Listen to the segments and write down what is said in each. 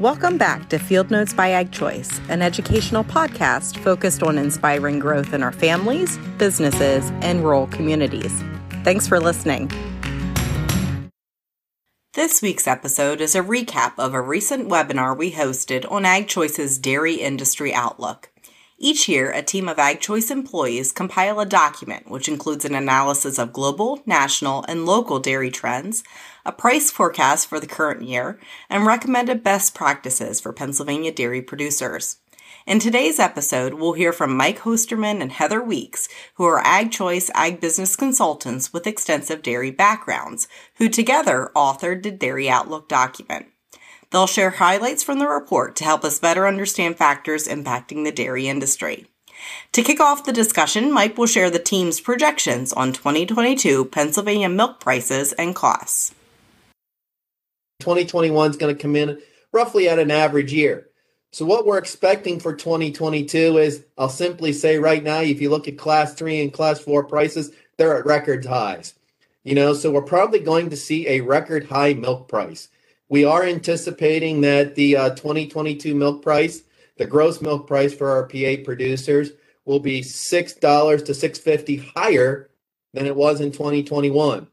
Welcome back to Field Notes by Ag Choice, an educational podcast focused on inspiring growth in our families, businesses, and rural communities. Thanks for listening. This week's episode is a recap of a recent webinar we hosted on Ag Choice's Dairy Industry Outlook. Each year, a team of Ag Choice employees compile a document which includes an analysis of global, national, and local dairy trends, a price forecast for the current year, and recommended best practices for Pennsylvania dairy producers. In today's episode, we'll hear from Mike Hosterman and Heather Weeks, who are Ag Choice Ag Business consultants with extensive dairy backgrounds, who together authored the Dairy Outlook document. They'll share highlights from the report to help us better understand factors impacting the dairy industry. To kick off the discussion, Mike will share the team's projections on 2022 Pennsylvania milk prices and costs. 2021 is going to come in roughly at an average year. So what we're expecting for 2022 is I'll simply say right now if you look at class 3 and class 4 prices, they're at record highs. You know, so we're probably going to see a record high milk price. We are anticipating that the uh, 2022 milk price, the gross milk price for our PA producers, will be six dollars to six fifty higher than it was in 2021.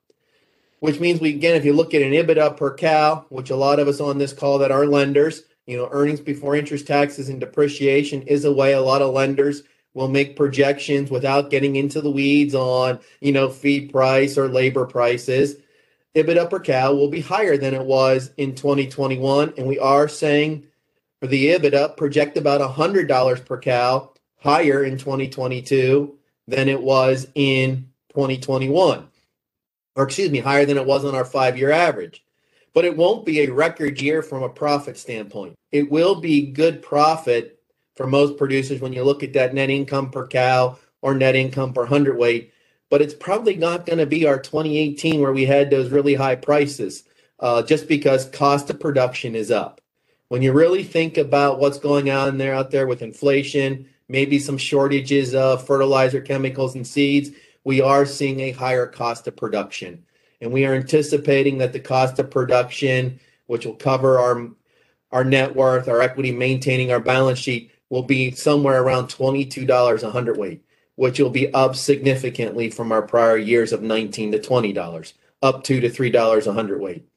Which means we again, if you look at an EBITDA per cow, which a lot of us on this call that are lenders, you know, earnings before interest, taxes, and depreciation is a way a lot of lenders will make projections without getting into the weeds on, you know, feed price or labor prices. EBITDA per cow will be higher than it was in 2021. And we are saying for the EBITDA, project about $100 per cow higher in 2022 than it was in 2021. Or excuse me, higher than it was on our five year average. But it won't be a record year from a profit standpoint. It will be good profit for most producers when you look at that net income per cow or net income per hundredweight but it's probably not going to be our 2018 where we had those really high prices uh, just because cost of production is up. When you really think about what's going on there out there with inflation, maybe some shortages of fertilizer, chemicals, and seeds, we are seeing a higher cost of production. And we are anticipating that the cost of production, which will cover our, net worth, our equity, maintaining our balance sheet, will be somewhere around $22 a hundredweight which will be up significantly from our prior years of 19 to $20, up two to $3 a hundredweight.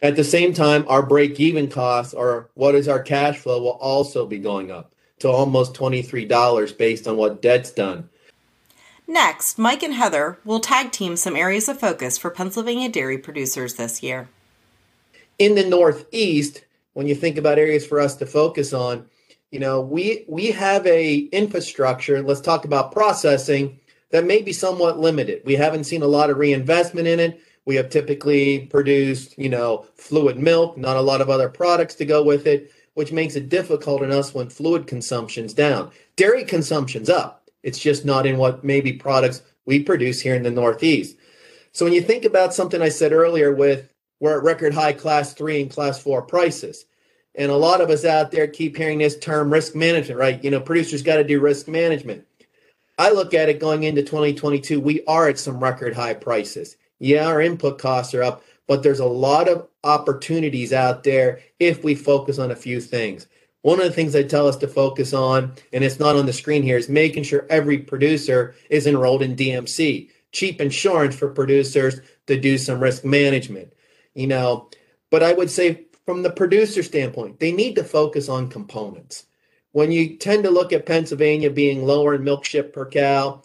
At the same time, our break even costs or what is our cash flow will also be going up to almost $23 based on what debt's done. Next, Mike and Heather will tag team some areas of focus for Pennsylvania dairy producers this year. In the Northeast, when you think about areas for us to focus on, you know we we have a infrastructure let's talk about processing that may be somewhat limited. We haven't seen a lot of reinvestment in it. We have typically produced you know fluid milk not a lot of other products to go with it which makes it difficult in us when fluid consumption's down. Dairy consumption's up it's just not in what maybe products we produce here in the northeast so when you think about something i said earlier with we're at record high class 3 and class 4 prices and a lot of us out there keep hearing this term risk management, right? You know, producers got to do risk management. I look at it going into 2022, we are at some record high prices. Yeah, our input costs are up, but there's a lot of opportunities out there if we focus on a few things. One of the things they tell us to focus on, and it's not on the screen here, is making sure every producer is enrolled in DMC, cheap insurance for producers to do some risk management. You know, but I would say from the producer standpoint, they need to focus on components. When you tend to look at Pennsylvania being lower in milk ship per cow,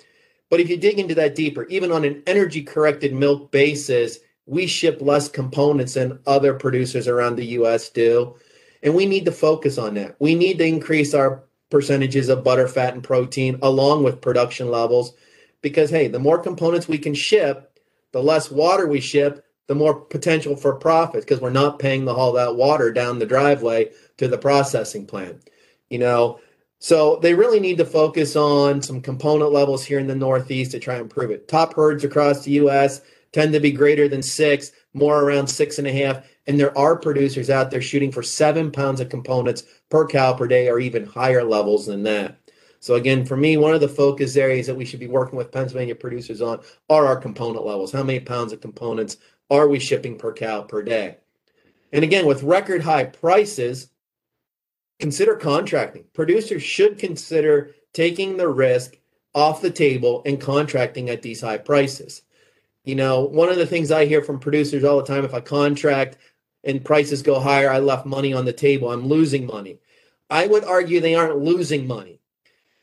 but if you dig into that deeper, even on an energy corrected milk basis, we ship less components than other producers around the US do. And we need to focus on that. We need to increase our percentages of butter, fat, and protein along with production levels because, hey, the more components we can ship, the less water we ship, the more potential for profit because we're not paying the haul that water down the driveway to the processing plant. You know, so they really need to focus on some component levels here in the Northeast to try and improve it. Top herds across the U.S. tend to be greater than six, more around six and a half. And there are producers out there shooting for seven pounds of components per cow per day or even higher levels than that. So again, for me, one of the focus areas that we should be working with Pennsylvania producers on are our component levels. How many pounds of components are we shipping per cow per day? And again, with record high prices, consider contracting. Producers should consider taking the risk off the table and contracting at these high prices. You know, one of the things I hear from producers all the time if I contract and prices go higher, I left money on the table. I'm losing money. I would argue they aren't losing money.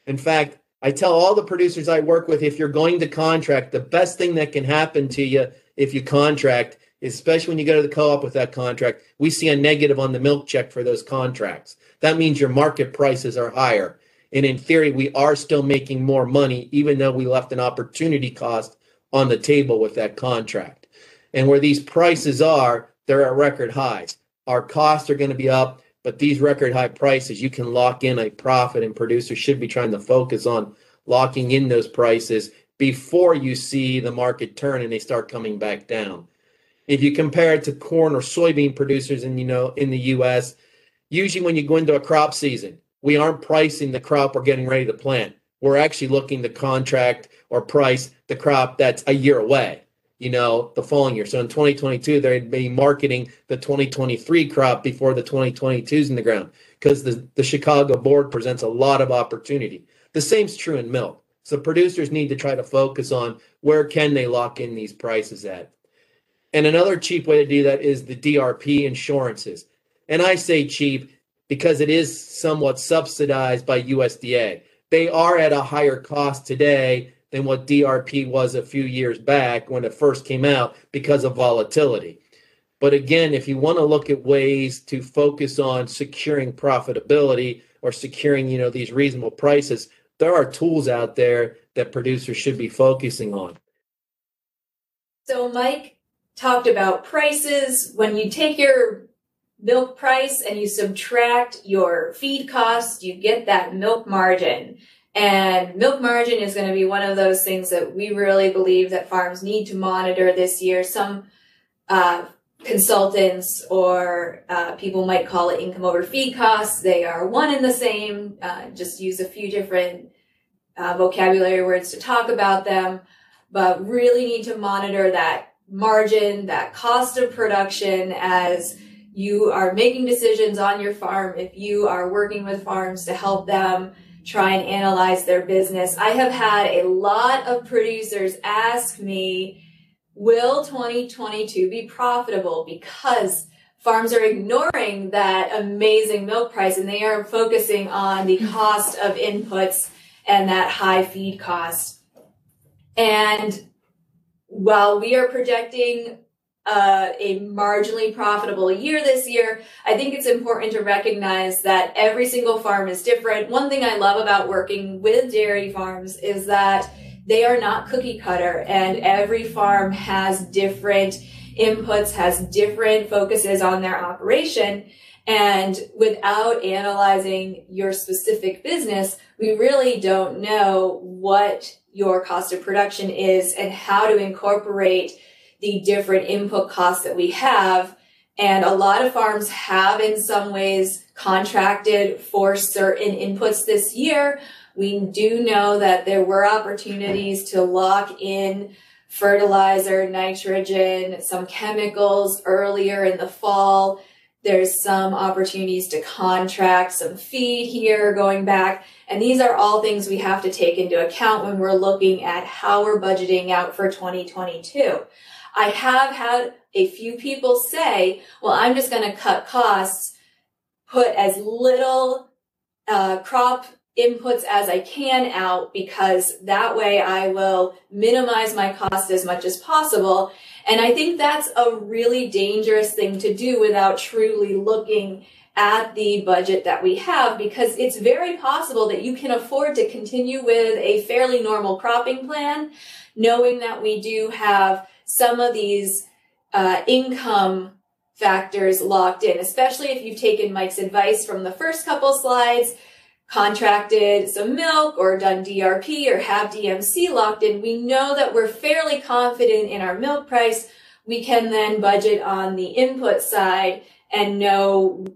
In fact, I tell all the producers I work with if you're going to contract, the best thing that can happen to you if you contract, especially when you go to the co op with that contract, we see a negative on the milk check for those contracts. That means your market prices are higher. And in theory, we are still making more money, even though we left an opportunity cost on the table with that contract. And where these prices are, they're at record highs. Our costs are going to be up, but these record high prices, you can lock in a profit, and producers should be trying to focus on locking in those prices before you see the market turn and they start coming back down. If you compare it to corn or soybean producers in you know in the US, usually when you go into a crop season, we aren't pricing the crop we're getting ready to plant. We're actually looking to contract or price the crop that's a year away, you know, the following year. So in 2022, they'd be marketing the 2023 crop before the 2022s in the ground because the, the Chicago board presents a lot of opportunity. The same's true in milk. So producers need to try to focus on where can they lock in these prices at. And another cheap way to do that is the DRP insurances. And I say cheap because it is somewhat subsidized by USDA. They are at a higher cost today than what DRP was a few years back when it first came out because of volatility. But again, if you want to look at ways to focus on securing profitability or securing, you know, these reasonable prices, there are tools out there that producers should be focusing on. So Mike talked about prices. When you take your milk price and you subtract your feed costs, you get that milk margin. And milk margin is going to be one of those things that we really believe that farms need to monitor this year. Some uh, consultants or uh, people might call it income over feed costs. They are one and the same. Uh, just use a few different uh, vocabulary words to talk about them, but really need to monitor that margin, that cost of production as you are making decisions on your farm, if you are working with farms to help them try and analyze their business. I have had a lot of producers ask me, will 2022 be profitable? Because farms are ignoring that amazing milk price and they are focusing on the cost of inputs and that high feed cost. And while we are projecting uh, a marginally profitable year this year, I think it's important to recognize that every single farm is different. One thing I love about working with dairy farms is that they are not cookie cutter and every farm has different inputs, has different focuses on their operation. And without analyzing your specific business, we really don't know what your cost of production is and how to incorporate the different input costs that we have. And a lot of farms have in some ways contracted for certain inputs this year. We do know that there were opportunities to lock in fertilizer, nitrogen, some chemicals earlier in the fall. There's some opportunities to contract some feed here going back. And these are all things we have to take into account when we're looking at how we're budgeting out for 2022. I have had a few people say, well, I'm just going to cut costs, put as little uh, crop inputs as I can out because that way I will minimize my cost as much as possible. And I think that's a really dangerous thing to do without truly looking at the budget that we have because it's very possible that you can afford to continue with a fairly normal cropping plan, knowing that we do have some of these uh, income factors locked in, especially if you've taken Mike's advice from the first couple slides, contracted some milk or done DRP or have DMC locked in. We know that we're fairly confident in our milk price. We can then budget on the input side and know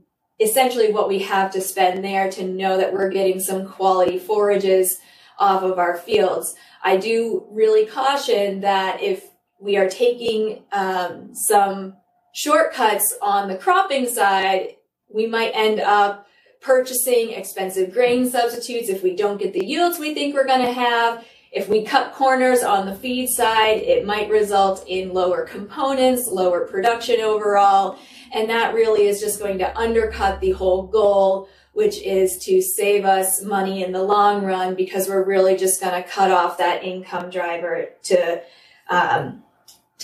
essentially what we have to spend there to know that we're getting some quality forages off of our fields. I do really caution that if we are taking um, some shortcuts on the cropping side, we might end up purchasing expensive grain substitutes if we don't get the yields we think we're going to have. If we cut corners on the feed side, it might result in lower components, lower production overall, and that really is just going to undercut the whole goal, which is to save us money in the long run because we're really just going to cut off that income driver to um,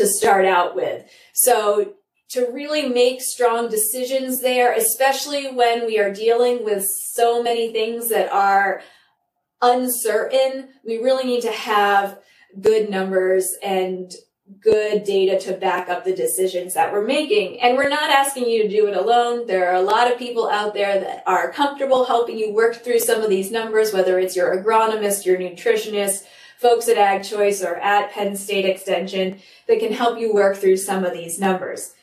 to start out with. So to really make strong decisions there, especially when we are dealing with so many things that are uncertain, we really need to have good numbers and good data to back up the decisions that we're making. And we're not asking you to do it alone. There are a lot of people out there that are comfortable helping you work through some of these numbers, whether it's your agronomist, your nutritionist, folks at Ag Choice or at Penn State Extension that can help you work through some of these numbers.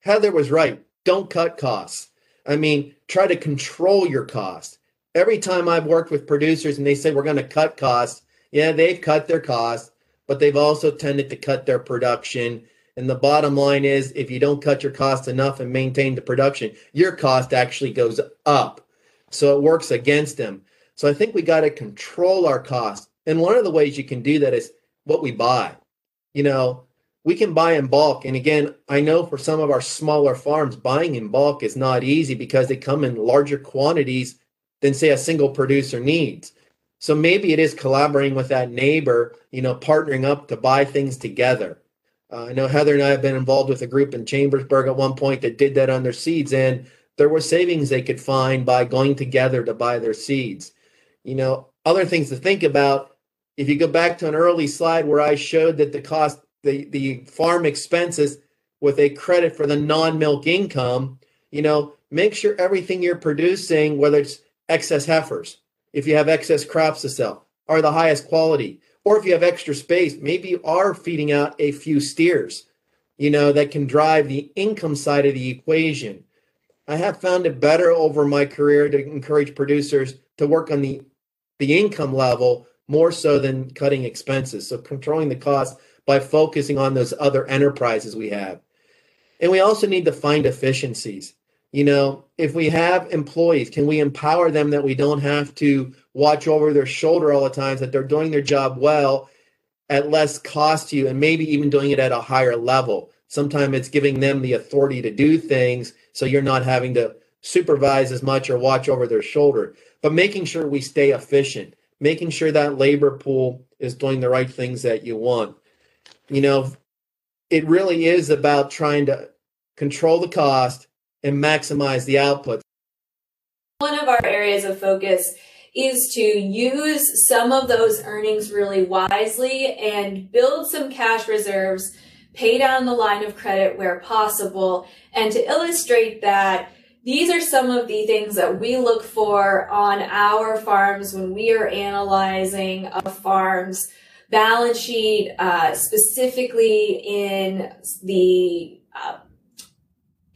Heather was right. Don't cut costs. I mean, try to control your cost. Every time I've worked with producers and they say we're going to cut costs, yeah, they've cut their costs, but they've also tended to cut their production. And the bottom line is if you don't cut your cost enough and maintain the production, your cost actually goes up. So it works against them. So I think we got to control our costs. And one of the ways you can do that is what we buy. You know, we can buy in bulk. And again, I know for some of our smaller farms, buying in bulk is not easy because they come in larger quantities than, say, a single producer needs. So maybe it is collaborating with that neighbor, you know, partnering up to buy things together. Uh, I know Heather and I have been involved with a group in Chambersburg at one point that did that on their seeds, and there were savings they could find by going together to buy their seeds. You know, other things to think about. If you go back to an early slide where I showed that the cost the the farm expenses with a credit for the non-milk income, you know, make sure everything you're producing, whether it's excess heifers, if you have excess crops to sell, are the highest quality. Or if you have extra space, maybe you are feeding out a few steers, you know, that can drive the income side of the equation. I have found it better over my career to encourage producers to work on the the income level more so than cutting expenses. So controlling the cost by focusing on those other enterprises we have. And we also need to find efficiencies. You know, if we have employees, can we empower them that we don't have to watch over their shoulder all the time, that they're doing their job well at less cost to you and maybe even doing it at a higher level? Sometimes it's giving them the authority to do things so you're not having to supervise as much or watch over their shoulder, but making sure we stay efficient, making sure that labor pool is doing the right things that you want you know, it really is about trying to control the cost and maximize the output. One of our areas of focus is to use some of those earnings really wisely and build some cash reserves, pay down the line of credit where possible. And to illustrate that, these are some of the things that we look for on our farms when we are analyzing a farm's balance sheet, uh, specifically in the uh,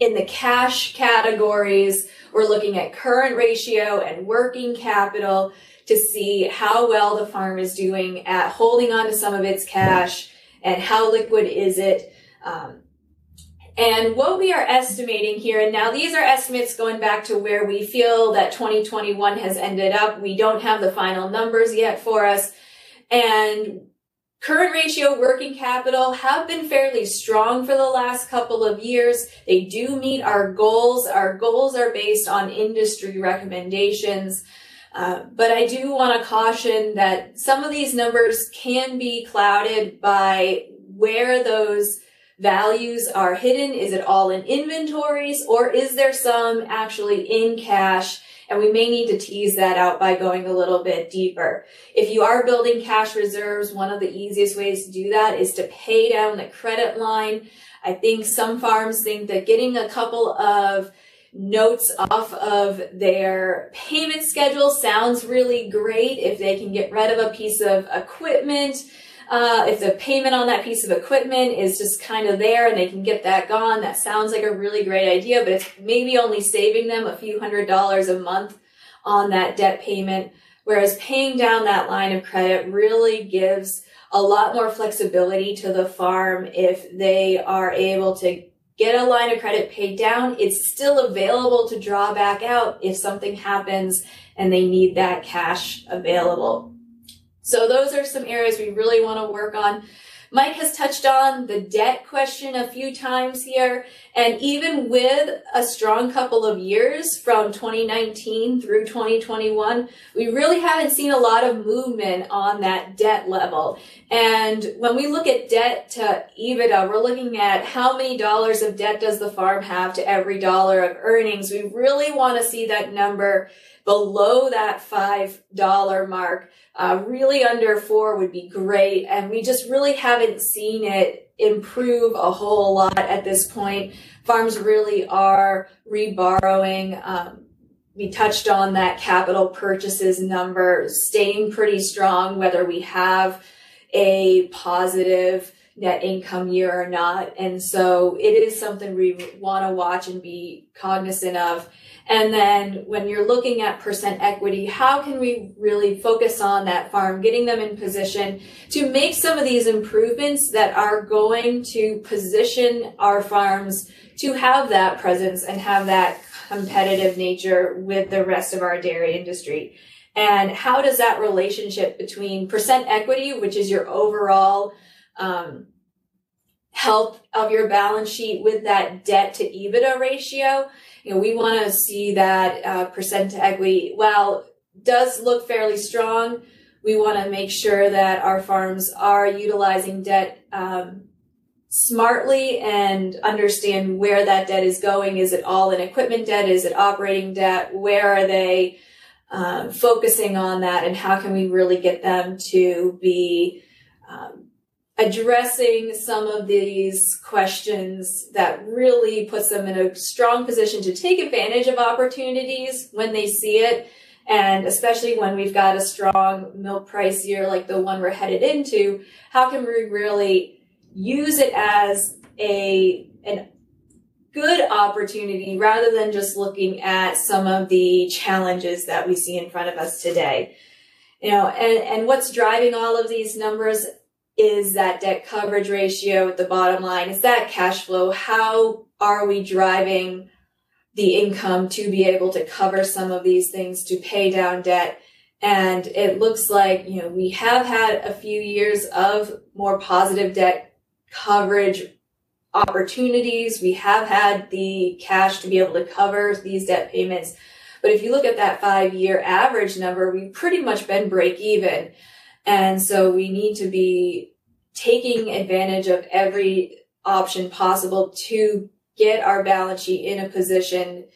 in the cash categories. We're looking at current ratio and working capital to see how well the farm is doing at holding on to some of its cash and how liquid is it. Um, and what we are estimating here, and now these are estimates going back to where we feel that 2021 has ended up. We don't have the final numbers yet for us, and current ratio working capital have been fairly strong for the last couple of years. They do meet our goals. Our goals are based on industry recommendations. Uh, but I do want to caution that some of these numbers can be clouded by where those values are hidden. Is it all in inventories or is there some actually in cash? And we may need to tease that out by going a little bit deeper. If you are building cash reserves, one of the easiest ways to do that is to pay down the credit line. I think some farms think that getting a couple of notes off of their payment schedule sounds really great if they can get rid of a piece of equipment uh, if the payment on that piece of equipment is just kind of there and they can get that gone, that sounds like a really great idea, but it's maybe only saving them a few hundred dollars a month on that debt payment. Whereas paying down that line of credit really gives a lot more flexibility to the farm if they are able to get a line of credit paid down, it's still available to draw back out if something happens and they need that cash available. So those are some areas we really want to work on. Mike has touched on the debt question a few times here. And even with a strong couple of years from 2019 through 2021, we really haven't seen a lot of movement on that debt level. And when we look at debt to EBITDA, we're looking at how many dollars of debt does the farm have to every dollar of earnings. We really want to see that number below that $5 mark. Uh, really under four would be great. And we just really haven't seen it improve a whole lot at this point. Farms really are reborrowing. Um, we touched on that capital purchases number staying pretty strong, whether we have a positive net income year or not. And so it is something we want to watch and be cognizant of. And then when you're looking at percent equity, how can we really focus on that farm, getting them in position to make some of these improvements that are going to position our farms to have that presence and have that competitive nature with the rest of our dairy industry. And how does that relationship between percent equity, which is your overall um, health of your balance sheet with that debt to EBITDA ratio, you know, we want to see that uh, percent to equity. While does look fairly strong, we want to make sure that our farms are utilizing debt um, smartly and understand where that debt is going. Is it all in equipment debt? Is it operating debt? Where are they um, focusing on that? And how can we really get them to be um, addressing some of these questions that really puts them in a strong position to take advantage of opportunities when they see it. And especially when we've got a strong milk price year like the one we're headed into, how can we really use it as a, an good opportunity rather than just looking at some of the challenges that we see in front of us today? You know, and, and what's driving all of these numbers is that debt coverage ratio at the bottom line? Is that cash flow? How are we driving the income to be able to cover some of these things to pay down debt? And it looks like, you know, we have had a few years of more positive debt coverage opportunities. We have had the cash to be able to cover these debt payments. But if you look at that five year average number, we've pretty much been break even. And so we need to be taking advantage of every option possible to get our balance sheet in a position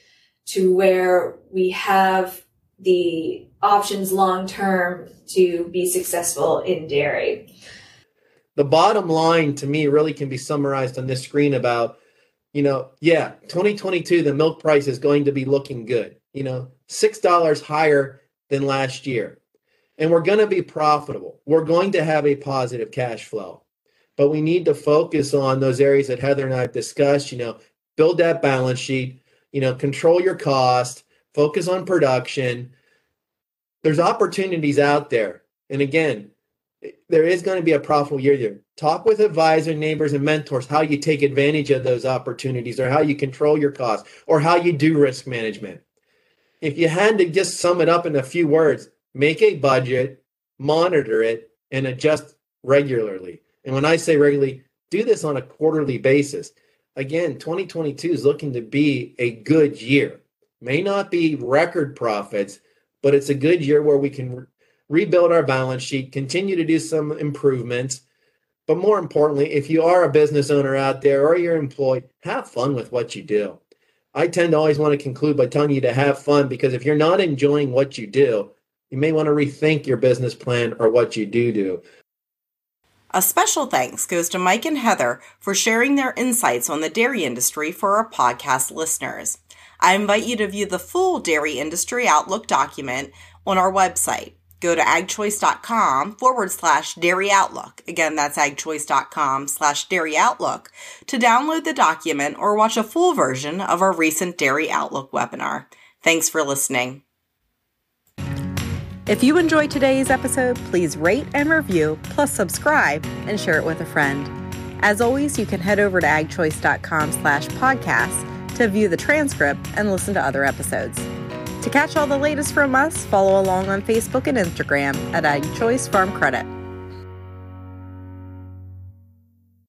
to where we have the options long term to be successful in dairy. The bottom line to me really can be summarized on this screen about, you know, yeah, 2022, the milk price is going to be looking good, you know, $6 higher than last year and we're going to be profitable. We're going to have a positive cash flow. But we need to focus on those areas that Heather and I have discussed, you know, build that balance sheet, you know, control your cost, focus on production. There's opportunities out there. And again, there is going to be a profitable year there. Talk with advisor, neighbors, and mentors how you take advantage of those opportunities or how you control your costs or how you do risk management. If you had to just sum it up in a few words, make a budget, monitor it, and adjust regularly. And when I say regularly, do this on a quarterly basis. Again, 2022 is looking to be a good year. May not be record profits, but it's a good year where we can re- rebuild our balance sheet, continue to do some improvements. But more importantly, if you are a business owner out there or you're employed, have fun with what you do. I tend to always want to conclude by telling you to have fun because if you're not enjoying what you do, you may want to rethink your business plan or what you do do. A special thanks goes to Mike and Heather for sharing their insights on the dairy industry for our podcast listeners. I invite you to view the full Dairy Industry Outlook document on our website. Go to agchoice.com forward slash dairy outlook. Again, that's agchoice.com slash dairy outlook to download the document or watch a full version of our recent Dairy Outlook webinar. Thanks for listening. If you enjoyed today's episode, please rate and review, plus subscribe and share it with a friend. As always, you can head over to agchoice.com slash podcast to view the transcript and listen to other episodes. To catch all the latest from us, follow along on Facebook and Instagram at AgChoice Farm Credit.